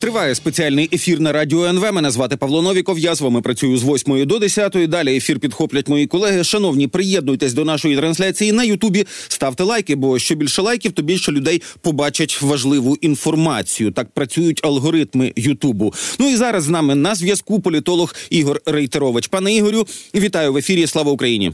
Триває спеціальний ефір на радіо НВ. Мене звати Павло Новіков. Я з вами працюю з 8 до 10. Далі ефір підхоплять мої колеги. Шановні, приєднуйтесь до нашої трансляції на Ютубі. Ставте лайки, бо що більше лайків, то більше людей побачать важливу інформацію. Так працюють алгоритми Ютубу. Ну і зараз з нами на зв'язку політолог Ігор Рейтерович. Пане Ігорю, вітаю в ефірі. Слава Україні.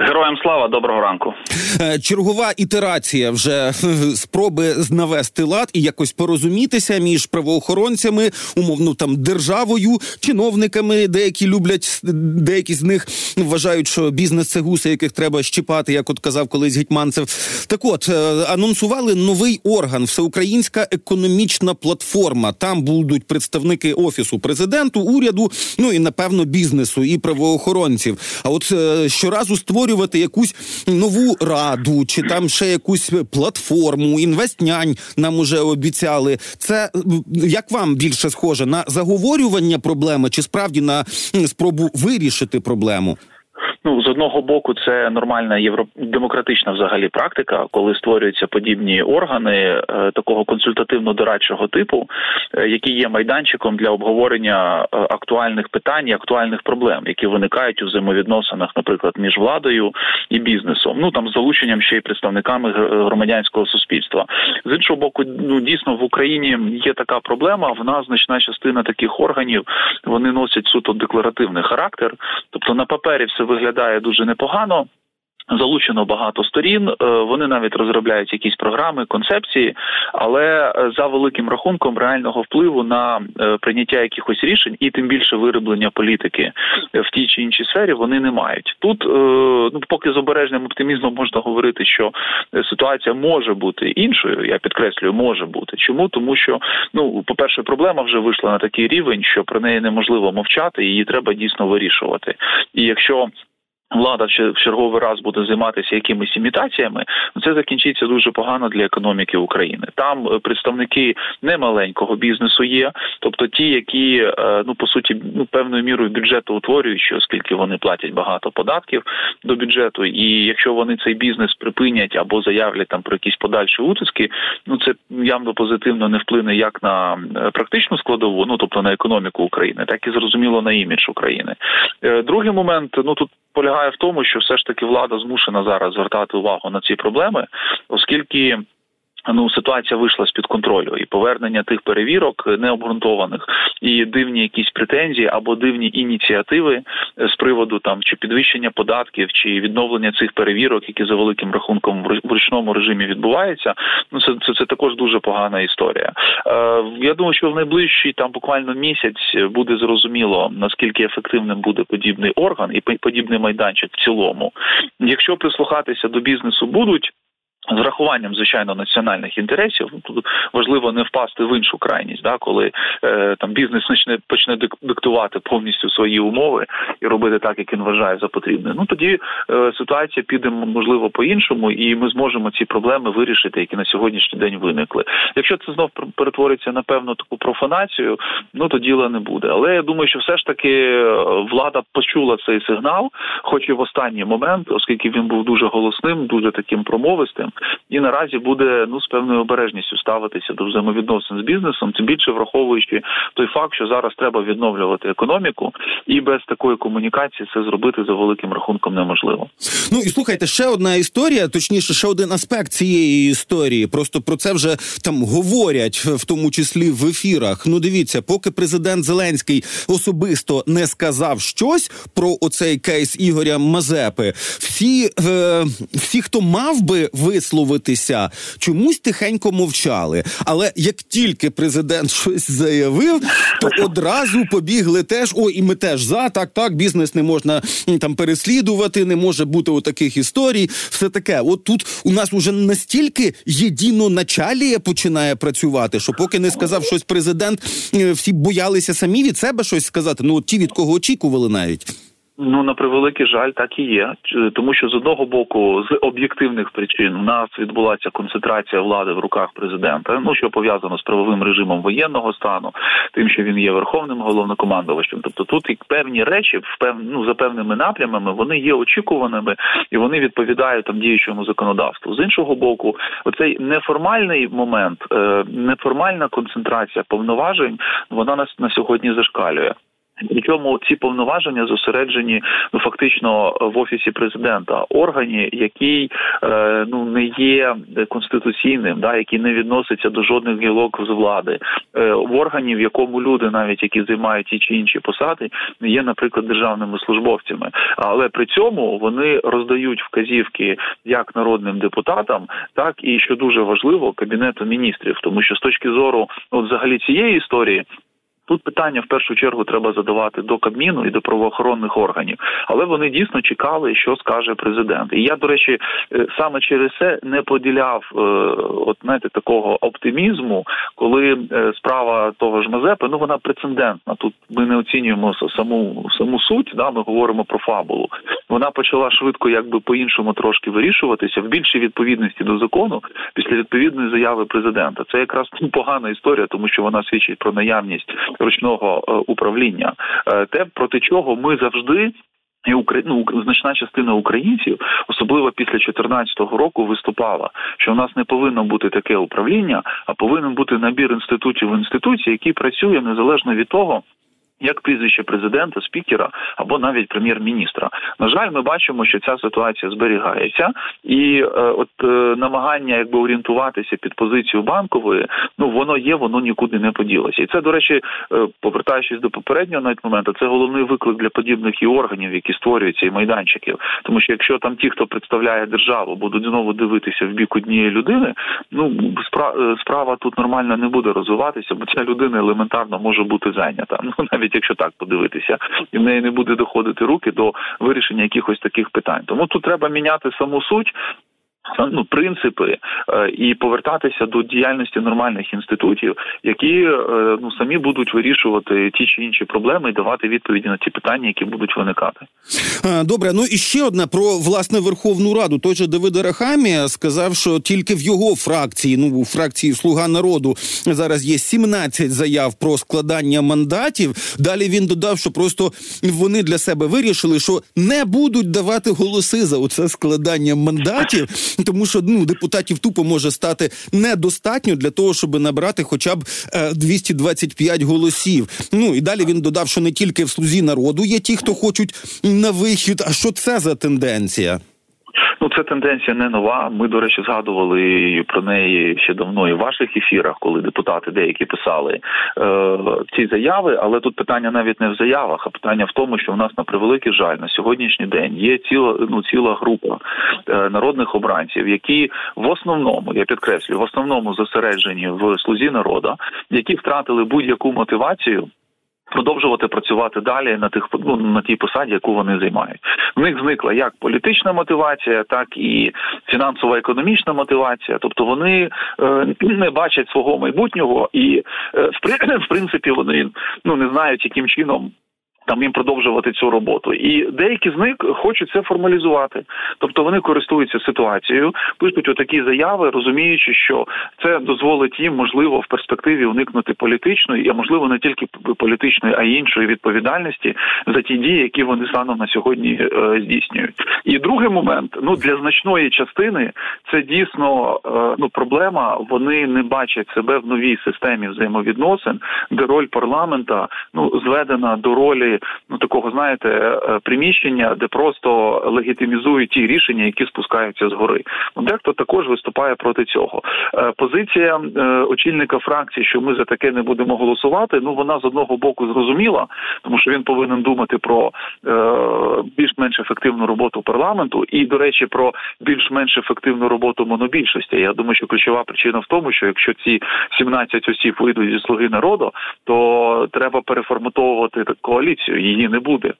Героям слава доброго ранку. Е, чергова ітерація вже спроби навести лад і якось порозумітися між правоохоронцями, умовно там державою, чиновниками. Деякі люблять, деякі з них вважають, що бізнес це гуси, яких треба щіпати, як от казав колись Гетьманцев. Так, от е, анонсували новий орган, всеукраїнська економічна платформа. Там будуть представники офісу президенту, уряду, ну і напевно бізнесу і правоохоронців. А от е, щоразу створюють створювати якусь нову раду, чи там ще якусь платформу, інвестнянь нам уже обіцяли. Це як вам більше схоже на заговорювання проблеми, чи справді на спробу вирішити проблему? Ну з одного боку, це нормальна євродемократична взагалі практика, коли створюються подібні органи е, такого консультативно-дорадчого типу, е, які є майданчиком для обговорення е, актуальних питань, і актуальних проблем, які виникають у взаємовідносинах, наприклад, між владою і бізнесом. Ну там з залученням ще й представниками громадянського суспільства. З іншого боку, ну дійсно в Україні є така проблема. В нас значна частина таких органів вони носять суто декларативний характер, тобто на папері все виглядає виглядає дуже непогано. Залучено багато сторін, е, вони навіть розробляють якісь програми, концепції, але е, за великим рахунком реального впливу на е, прийняття якихось рішень і тим більше вироблення політики в тій чи іншій сфері вони не мають. Тут ну поки з обережним оптимізмом можна говорити, що ситуація може бути іншою. Я підкреслюю, може бути. Чому тому, що ну, по перше, проблема вже вийшла на такий рівень, що про неї неможливо мовчати, її треба дійсно вирішувати. І якщо Влада в черговий раз буде займатися якимись імітаціями, це закінчиться дуже погано для економіки України. Там е, представники немаленького бізнесу є, тобто ті, які е, ну по суті ну певною мірою бюджету утворюючи, оскільки вони платять багато податків до бюджету, і якщо вони цей бізнес припинять або заявлять там про якісь подальші утиски, ну це явно позитивно не вплине як на е, практичну складову, ну тобто на економіку України, так і зрозуміло на імідж України. Другий момент, ну тут полягає в тому, що все ж таки влада змушена зараз звертати увагу на ці проблеми, оскільки. Ну, ситуація вийшла з під контролю, і повернення тих перевірок необґрунтованих і дивні якісь претензії або дивні ініціативи з приводу там чи підвищення податків, чи відновлення цих перевірок, які за великим рахунком в ручному режимі відбуваються. Ну це це, це також дуже погана історія. Е, Я думаю, що в найближчий там буквально місяць буде зрозуміло наскільки ефективним буде подібний орган і подібний майданчик в цілому. Якщо прислухатися до бізнесу будуть. З рахуванням звичайно національних інтересів тут важливо не впасти в іншу крайність, да коли е, там бізнес почне почне диктувати повністю свої умови і робити так, як він вважає за потрібне. Ну тоді е, ситуація піде можливо по іншому, і ми зможемо ці проблеми вирішити, які на сьогоднішній день виникли. Якщо це знов перетвориться на певну таку профанацію, ну то діла не буде. Але я думаю, що все ж таки е, влада почула цей сигнал, хоч і в останній момент, оскільки він був дуже голосним, дуже таким промовистим і наразі буде ну з певною обережністю ставитися до взаємовідносин з бізнесом, тим більше враховуючи той факт, що зараз треба відновлювати економіку, і без такої комунікації це зробити за великим рахунком неможливо. Ну і слухайте, ще одна історія, точніше, ще один аспект цієї історії. Просто про це вже там говорять, в тому числі в ефірах. Ну, дивіться, поки президент Зеленський особисто не сказав щось про оцей кейс Ігоря Мазепи, всі, е, всі, хто мав би вис висловитися, чомусь тихенько мовчали. Але як тільки президент щось заявив, то одразу побігли теж. О, і ми теж за так, так бізнес не можна там переслідувати, не може бути у таких історій. Все таке. От тут у нас уже настільки єдиноначалія починає працювати, що поки не сказав щось президент, всі боялися самі від себе щось сказати. Ну от ті від кого очікували навіть. Ну на превеликий жаль, так і є. Тому що з одного боку, з об'єктивних причин, у нас відбулася концентрація влади в руках президента. Ну що пов'язано з правовим режимом воєнного стану, тим, що він є верховним головнокомандувачем. Тобто тут і певні речі, в ну, за певними напрямами, вони є очікуваними і вони відповідають там діючому законодавству. З іншого боку, оцей неформальний момент, е, неформальна концентрація повноважень, вона нас на сьогодні зашкалює. Причому ці повноваження зосереджені ну фактично в офісі президента, органі, який е, ну не є конституційним, да який не відноситься до жодних гілок з влади, е, в органі, в якому люди, навіть які займають ті чи інші посади, не є, наприклад, державними службовцями, але при цьому вони роздають вказівки як народним депутатам, так і що дуже важливо кабінету міністрів, тому що з точки зору, от взагалі цієї історії. Тут питання в першу чергу треба задавати до Кабміну і до правоохоронних органів, але вони дійсно чекали, що скаже президент. І я, до речі, е, саме через це не поділяв е, от знаєте, такого оптимізму, коли е, справа того ж Мазепи, ну вона прецедентна. Тут ми не оцінюємо саму саму суть. Да, ми говоримо про фабулу. Вона почала швидко, якби по-іншому трошки вирішуватися в більшій відповідності до закону після відповідної заяви президента. Це якраз погана історія, тому що вона свідчить про наявність ручного е, управління, е, те проти чого ми завжди. І ну, значна частина українців, особливо після 2014 року, виступала, що у нас не повинно бути таке управління, а повинен бути набір інститутів в інституції, який працює незалежно від того, як прізвище президента, спікера або навіть прем'єр-міністра. На жаль, ми бачимо, що ця ситуація зберігається, і е, от е, намагання якби орієнтуватися під позицію банкової, ну воно є, воно нікуди не поділося. І це, до речі, е, повертаючись до попереднього навіть моменту, це головний виклик для подібних і органів, які створюються, і майданчиків. Тому що якщо там ті, хто представляє державу, будуть знову дивитися в бік однієї людини, ну е, справа тут нормально не буде розвиватися, бо ця людина елементарно може бути зайнята. Ну навіть навіть якщо так подивитися, і в неї не буде доходити руки до вирішення якихось таких питань. Тому тут треба міняти саму суть ну, принципи е, і повертатися до діяльності нормальних інститутів, які е, ну самі будуть вирішувати ті чи інші проблеми і давати відповіді на ті питання, які будуть виникати. Добре, ну і ще одне про власне Верховну Раду. Той же Давид Арахамія сказав, що тільки в його фракції, ну у фракції Слуга народу зараз є 17 заяв про складання мандатів. Далі він додав, що просто вони для себе вирішили, що не будуть давати голоси за оце складання мандатів тому що ну депутатів тупо може стати недостатньо для того, щоб набрати хоча б 225 е, голосів. Ну і далі він додав, що не тільки в слузі народу є ті, хто хочуть на вихід. А що це за тенденція? Ну, це тенденція не нова. Ми, до речі, згадували про неї ще давно і в ваших ефірах, коли депутати деякі писали е, ці заяви. Але тут питання навіть не в заявах, а питання в тому, що в нас на превеликий жаль на сьогоднішній день є ціла ну ціла група е, народних обранців, які в основному я підкреслюю, в основному зосереджені в слузі народу, які втратили будь-яку мотивацію продовжувати працювати далі на тих ну, на тій посаді, яку вони займають. В них зникла як політична мотивація, так і фінансово-економічна мотивація. Тобто вони е, не бачать свого майбутнього, і е, в принципі вони ну не знають, яким чином там їм продовжувати цю роботу. І деякі з них хочуть це формалізувати. Тобто вони користуються ситуацією, пишуть отакі заяви, розуміючи, що це дозволить їм можливо в перспективі уникнути політичної, а можливо не тільки політичної, а й іншої відповідальності за ті дії, які вони станом на сьогодні е, здійснюють. І другий момент ну для значної частини це дійсно е, ну проблема. Вони не бачать себе в новій системі взаємовідносин, де роль парламента ну зведена до ролі ну такого, знаєте, е, приміщення, де просто легітимізують ті рішення, які спускаються згори. Ну, дехто також виступає проти цього. Е, позиція е, очільника фракції, що ми за таке не будемо голосувати. Ну вона з одного боку зрозуміла, тому що він повинен думати про більш-менш ефективну роботу парламенту, і до речі, про більш-менш ефективну роботу монобільшості. Я думаю, що ключова причина в тому, що якщо ці 17 осіб вийдуть зі слуги народу, то треба переформатовувати коаліцію її не буде.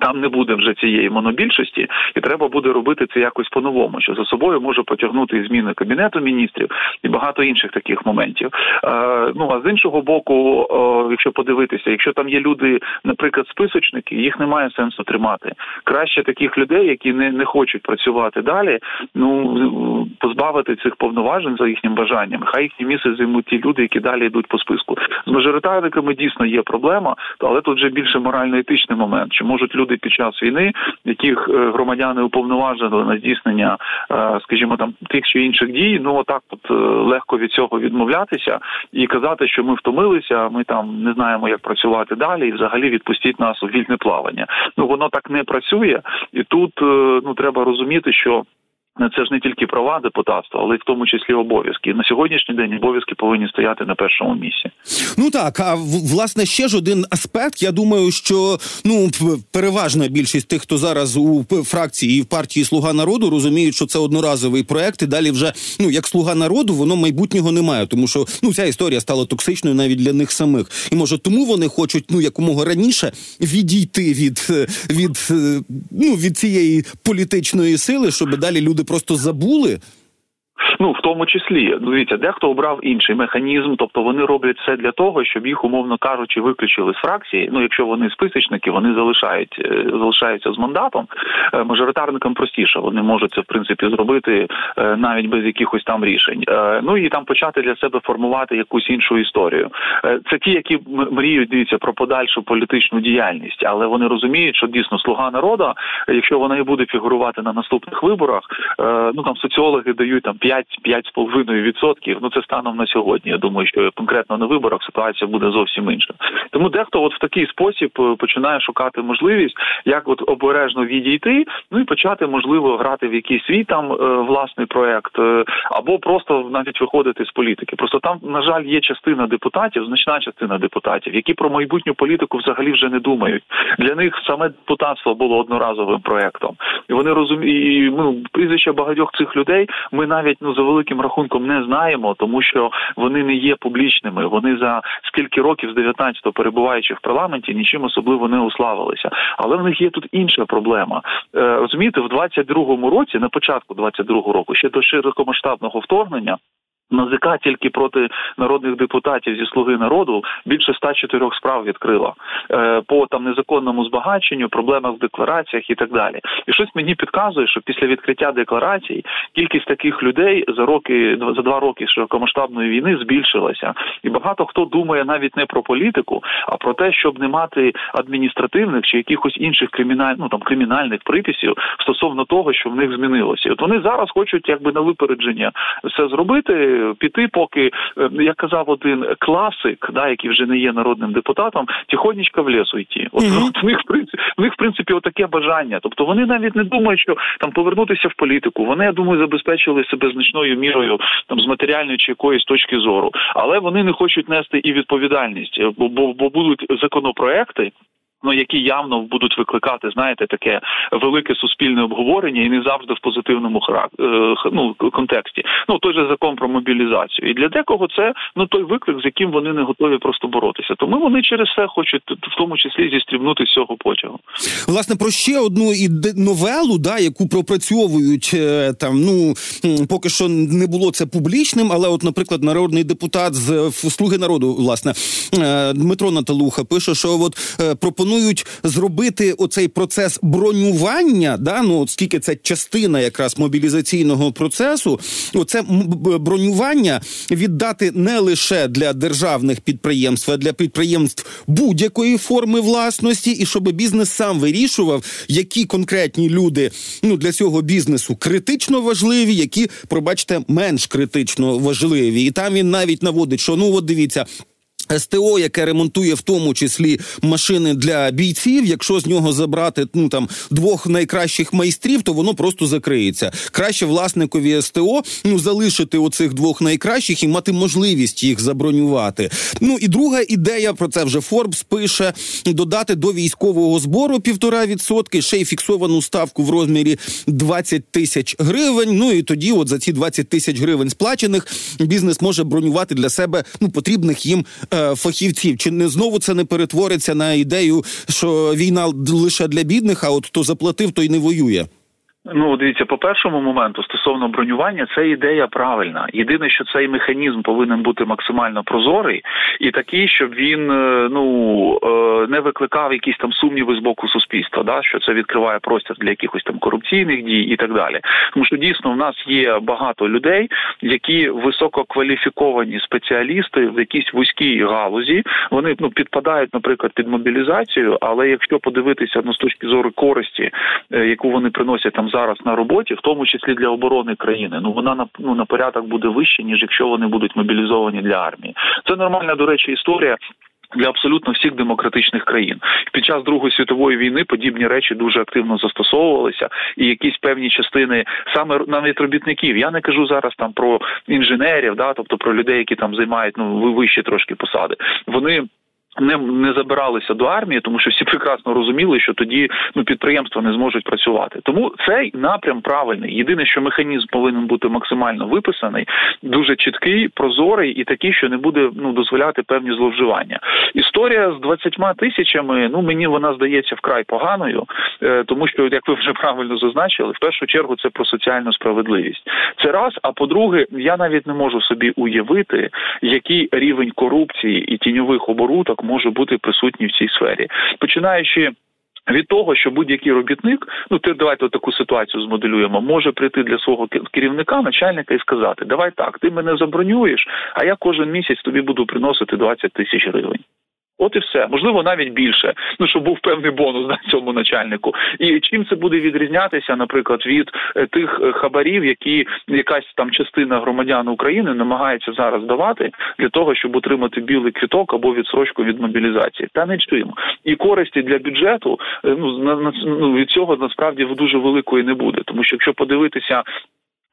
Там не буде вже цієї монобільшості, і треба буде робити це якось по-новому, що за собою може потягнути і зміни кабінету міністрів і багато інших таких моментів. Е, ну а з іншого боку, е, якщо подивитися, якщо там є люди, наприклад, списочники, їх немає сенсу тримати. Краще таких людей, які не не хочуть працювати далі. Ну позбавити цих повноважень за їхнім бажанням. Хай їхні місце займуть ті люди, які далі йдуть по списку. З мажоритарниками дійсно є проблема, але тут вже більше морально-етичний момент, чи можуть люди під час війни, яких е, громадяни уповноважили на здійснення, е, скажімо, там тих чи інших дій, ну отак, от е, легко від цього відмовлятися і казати, що ми втомилися, ми там не знаємо, як працювати далі, і взагалі відпустіть нас у вільне плавання. Ну воно так не працює, і тут ну треба розуміти, що. Це ж не тільки права депутатства, але й в тому числі обов'язки. На сьогоднішній день обов'язки повинні стояти на першому місці. Ну так а власне ще ж один аспект. Я думаю, що ну переважна більшість тих, хто зараз у фракції і в партії Слуга народу розуміють, що це одноразовий проект, і далі вже ну як слуга народу, воно майбутнього немає, тому що ну ця історія стала токсичною навіть для них самих. І може тому вони хочуть ну якомога раніше відійти від від ну від цієї політичної сили, щоб далі люди люди просто забули Ну в тому числі дивіться, дехто обрав інший механізм, тобто вони роблять все для того, щоб їх, умовно кажучи, виключили з фракції. Ну, якщо вони списочники, вони залишають е, залишаються з мандатом. Е, мажоритарникам простіше вони можуть це в принципі зробити е, навіть без якихось там рішень. Ну і там почати для себе формувати якусь іншу історію. Це ті, які мріють дивіться про подальшу політичну діяльність, але вони розуміють, що дійсно слуга народу, якщо вона і буде фігурувати на наступних виборах, ну там соціологи дають там 5 5-5,5%. Ну це станом на сьогодні. Я думаю, що конкретно на виборах ситуація буде зовсім інша. Тому дехто, от в такий спосіб, е, починає шукати можливість, як от обережно відійти, ну і почати можливо грати в якийсь свій там е, власний проект, е, або просто навіть виходити з політики. Просто там, на жаль, є частина депутатів, значна частина депутатів, які про майбутню політику взагалі вже не думають. Для них саме депутатство було одноразовим проектом, і вони розуміють ну, прізвища багатьох цих людей. Ми навіть ну за великим рахунком не знаємо, тому що вони не є публічними. Вони за скільки років з 19-го перебуваючи в парламенті, нічим особливо не уславилися. Але в них є тут інша проблема. Е, розумієте, в 22-му році, на початку 22-го року, ще до широкомасштабного вторгнення. НАЗК тільки проти народних депутатів зі слуги народу більше 104 справ відкрила е, по там незаконному збагаченню, проблемах в деклараціях і так далі. І щось мені підказує, що після відкриття декларацій кількість таких людей за роки за два роки широкомасштабної війни збільшилася, і багато хто думає навіть не про політику, а про те, щоб не мати адміністративних чи якихось інших криміналь, ну там кримінальних приписів стосовно того, що в них змінилося. От вони зараз хочуть якби на випередження все зробити піти, поки е, як казав один класик, да, який вже не є народним депутатом, тихонечко в лісу йти. От, mm-hmm. от в них в принципі в них в принципі отаке бажання. Тобто вони навіть не думають, що там повернутися в політику. Вони я думаю, забезпечили себе значною мірою там з матеріальної чи якоїсь точки зору, але вони не хочуть нести і відповідальність, бо бо, бо будуть законопроекти ну які явно будуть викликати, знаєте, таке велике суспільне обговорення і не завжди в позитивному характері, ну, контексті. Ну той же закон про мобілізацію. І для декого це ну той виклик, з яким вони не готові просто боротися. Тому вони через це хочуть в тому числі зістрібнути з цього потягу. Власне про ще одну і новелу, да, яку пропрацьовують е, там. Ну поки що не було це публічним, але, от, наприклад, народний депутат з слуги народу, власне, е, Дмитро Наталуха пише, що от е, пропонує пропонують зробити оцей процес бронювання, да, ну оскільки це частина якраз мобілізаційного процесу, оце бронювання віддати не лише для державних підприємств, а для підприємств будь-якої форми власності, і щоб бізнес сам вирішував, які конкретні люди ну для цього бізнесу критично важливі, які, пробачте, менш критично важливі, і там він навіть наводить, що ну от дивіться. СТО, яке ремонтує в тому числі машини для бійців. Якщо з нього забрати ну там двох найкращих майстрів, то воно просто закриється. Краще власникові СТО ну залишити оцих двох найкращих і мати можливість їх забронювати. Ну і друга ідея про це вже Форбс пише: додати до військового збору півтора відсотки, ще й фіксовану ставку в розмірі 20 тисяч гривень. Ну і тоді, от за ці 20 тисяч гривень сплачених, бізнес може бронювати для себе ну потрібних їм е, фахівців? Чи не знову це не перетвориться на ідею, що війна лише для бідних? А от хто заплатив, той не воює? Ну, дивіться, по першому моменту стосовно бронювання, це ідея правильна. Єдине, що цей механізм повинен бути максимально прозорий і такий, щоб він е, ну е, не викликав якісь там сумніви з боку суспільства, да що це відкриває простір для якихось там корупційних дій і так далі. Тому що дійсно в нас є багато людей, які висококваліфіковані спеціалісти в якійсь вузькій галузі. Вони ну підпадають, наприклад, під мобілізацію, але якщо подивитися ну, з точки зору користі, е, яку вони приносять там зараз на роботі, в тому числі для оборони країни. Ну вона на ну на порядок буде вище, ніж якщо вони будуть мобілізовані для армії. Це нормальна до речі історія. Для абсолютно всіх демократичних країн під час Другої світової війни подібні речі дуже активно застосовувалися, і якісь певні частини саме навіть робітників. Я не кажу зараз там про інженерів, да, тобто про людей, які там займають ну вищі трошки посади. Вони не не забиралися до армії, тому що всі прекрасно розуміли, що тоді ну підприємства не зможуть працювати. Тому цей напрям правильний. Єдине, що механізм повинен бути максимально виписаний, дуже чіткий, прозорий і такий, що не буде ну дозволяти певні зловживання. Історія з 20 тисячами. Ну мені вона здається вкрай поганою, е, тому що, як ви вже правильно зазначили, в першу чергу це про соціальну справедливість. Це раз. А по-друге, я навіть не можу собі уявити, який рівень корупції і тіньових оборудок може бути присутній в цій сфері, починаючи. Від того, що будь-який робітник, ну ти давайте таку ситуацію змоделюємо, може прийти для свого керівника, начальника і сказати: Давай так, ти мене забронюєш, а я кожен місяць тобі буду приносити 20 тисяч гривень. От і все, можливо, навіть більше. Ну щоб був певний бонус на цьому начальнику. І чим це буде відрізнятися, наприклад, від е, тих е, хабарів, які якась там частина громадян України намагається зараз давати для того, щоб отримати білий квіток або відсрочку від мобілізації, та не чим. І користі для бюджету е, ну на ну, від цього насправді дуже великої не буде, тому що якщо подивитися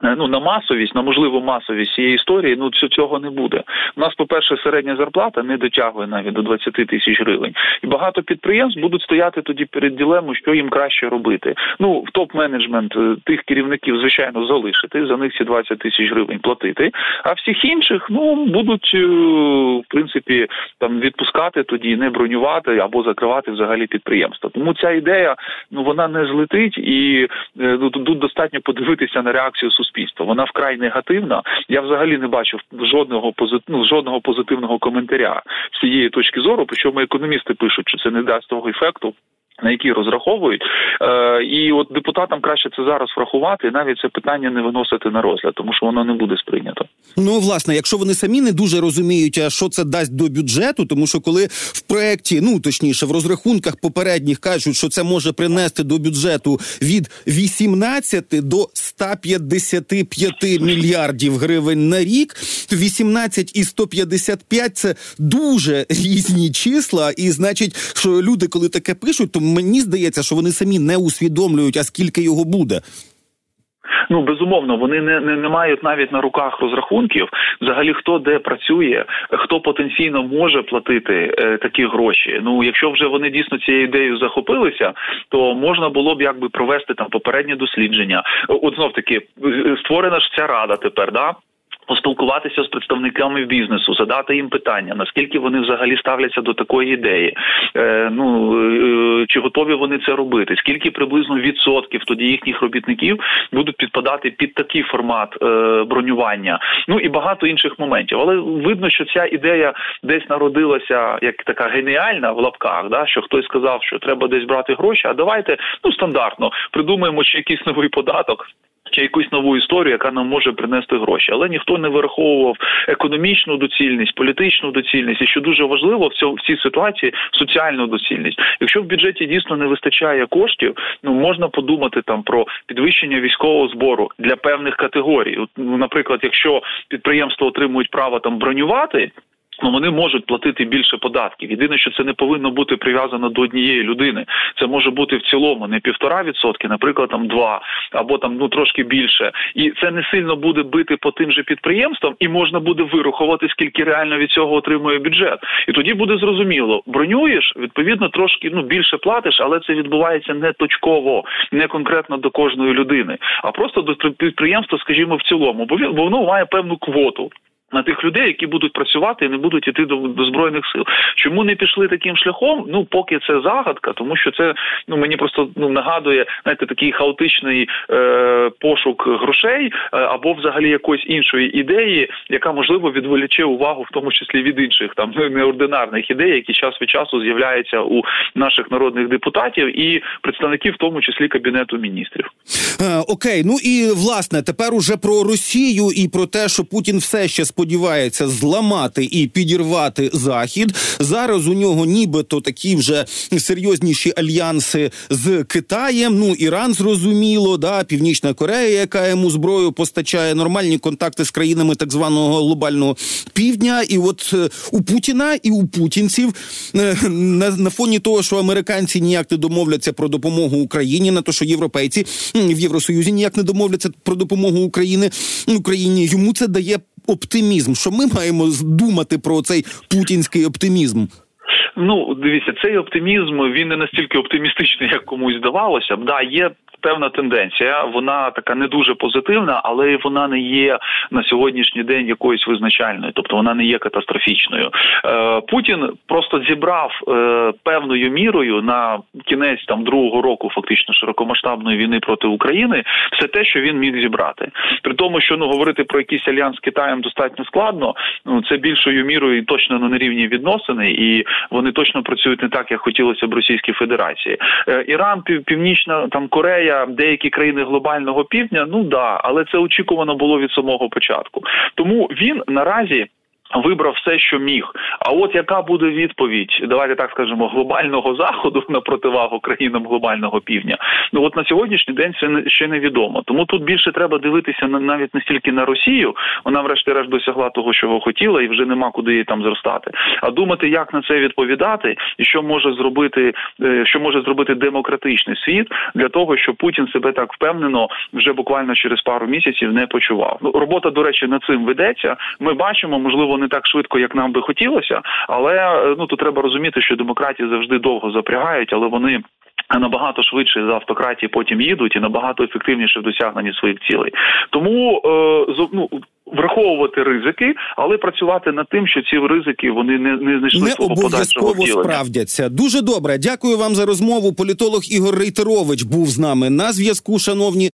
ну на масовість, на можливу масовість цієї історії, ну цього не буде. У нас, по перше, середня зарплата не дотягує навіть до 20 тисяч гривень, і багато підприємств будуть стояти тоді перед ділемою, що їм краще робити. Ну в топ-менеджмент е, тих керівників, звичайно, залишити за них ці 20 тисяч гривень платити. А всіх інших ну будуть е, в принципі там відпускати тоді, не бронювати або закривати взагалі підприємства. Тому ця ідея ну вона не злетить, і тут достатньо подивитися на реакцію суспільства суспільства. Вона вкрай негативна. Я взагалі не бачив жодного ну, жодного позитивного коментаря з цієї точки зору. Причому економісти пишуть, що це не дасть того ефекту на які розраховують, Е, і от депутатам краще це зараз врахувати, і навіть це питання не виносити на розгляд, тому що воно не буде сприйнято. Ну власне, якщо вони самі не дуже розуміють, що це дасть до бюджету, тому що коли в проєкті, ну точніше, в розрахунках попередніх кажуть, що це може принести до бюджету від 18 до 155 мільярдів гривень на рік, то 18 і 155 – це дуже різні числа, і значить, що люди, коли таке пишуть, то мені здається, що вони самі не усвідомлюють, а скільки його буде. Ну безумовно, вони не, не не, мають навіть на руках розрахунків. Взагалі, хто де працює, хто потенційно може платити е, такі гроші. Ну якщо вже вони дійсно цією ідеєю захопилися, то можна було б якби провести там попереднє дослідження. От знов таки створена ж ця рада тепер, да поспілкуватися з представниками бізнесу, задати їм питання, наскільки вони взагалі ставляться до такої ідеї, е, ну е, чи готові вони це робити? Скільки приблизно відсотків тоді їхніх робітників будуть підпадати під такий формат е, бронювання? Ну і багато інших моментів. Але видно, що ця ідея десь народилася як така геніальна в лапках, да що хтось сказав, що треба десь брати гроші. А давайте ну стандартно придумаємо чи якийсь новий податок чи якусь нову історію, яка нам може принести гроші, але ніхто не вираховував економічну доцільність, політичну доцільність, і що дуже важливо в цьому в цій ситуації соціальну доцільність. Якщо в бюджеті дійсно не вистачає коштів, ну можна подумати там про підвищення військового збору для певних категорій. От, наприклад, якщо підприємства отримують право там бронювати ну вони можуть платити більше податків. Єдине, що це не повинно бути прив'язано до однієї людини. Це може бути в цілому не півтора відсотки, наприклад, там два або там ну трошки більше, і це не сильно буде бити по тим же підприємствам, і можна буде вирахувати, скільки реально від цього отримує бюджет. І тоді буде зрозуміло, бронюєш відповідно трошки ну більше платиш, але це відбувається не точково, не конкретно до кожної людини, а просто до підприємства, скажімо, в цілому, бо він воно має певну квоту. На тих людей, які будуть працювати і не будуть іти до, до збройних сил. Чому не пішли таким шляхом? Ну поки це загадка, тому що це ну мені просто ну нагадує знаєте, такий хаотичний е, пошук грошей е, або взагалі якоїсь іншої ідеї, яка можливо відволіче увагу, в тому числі від інших там неординарних ідей, які час від часу з'являються у наших народних депутатів і представників, в тому числі кабінету міністрів. Е, окей, ну і власне тепер уже про Росію і про те, що Путін все ще сподівається зламати і підірвати захід. Зараз у нього нібито такі вже серйозніші альянси з Китаєм. Ну Іран зрозуміло, да, Північна Корея, яка йому зброю постачає, нормальні контакти з країнами так званого глобального півдня. І от е, у Путіна і у путінців е, на, на фоні того, що американці ніяк не домовляться про допомогу Україні, на то, що європейці в Євросоюзі ніяк не домовляться про допомогу України Україні. Йому це дає оптимізм. Що ми маємо думати про цей путінський оптимізм? Ну, дивіться, цей оптимізм він не настільки оптимістичний, як комусь здавалося. Да, є певна тенденція. Вона така не дуже позитивна, але вона не є на сьогоднішній день якоюсь визначальною, тобто вона не є катастрофічною. Е, Путін просто зібрав е, певною мірою на кінець там другого року, фактично широкомасштабної війни проти України, все те, що він міг зібрати. При тому, що ну говорити про якийсь альянс з Китаєм достатньо складно. Ну це більшою мірою точно на нерівні відносини, і вони точно працюють не так, як хотілося б Російській Федерації. Е, Іран, Північна там Корея. Корея, деякі країни глобального півдня, ну да, але це очікувано було від самого початку. Тому він наразі. Вибрав все, що міг. А от яка буде відповідь, давайте так скажемо, глобального заходу на противагу країнам глобального півдня? Ну от на сьогоднішній день це ще невідомо. Тому тут більше треба дивитися на навіть не стільки на Росію. Вона, врешті-решт, досягла того, чого хотіла, і вже нема куди її там зростати. А думати, як на це відповідати, і що може зробити, е, що може зробити демократичний світ для того, щоб Путін себе так впевнено вже буквально через пару місяців не почував. Ну робота, до речі, над цим ведеться. Ми бачимо, можливо не так швидко, як нам би хотілося, але е, ну тут треба розуміти, що демократії завжди довго запрягають, але вони. Набагато швидше за автократії потім їдуть і набагато ефективніше в досягненні своїх цілей. Тому е, ну, враховувати ризики, але працювати над тим, що ці ризики вони не не знайшли не обов'язково справдяться. Дуже добре. Дякую вам за розмову. Політолог Ігор Рейтерович був з нами на зв'язку. Шановні.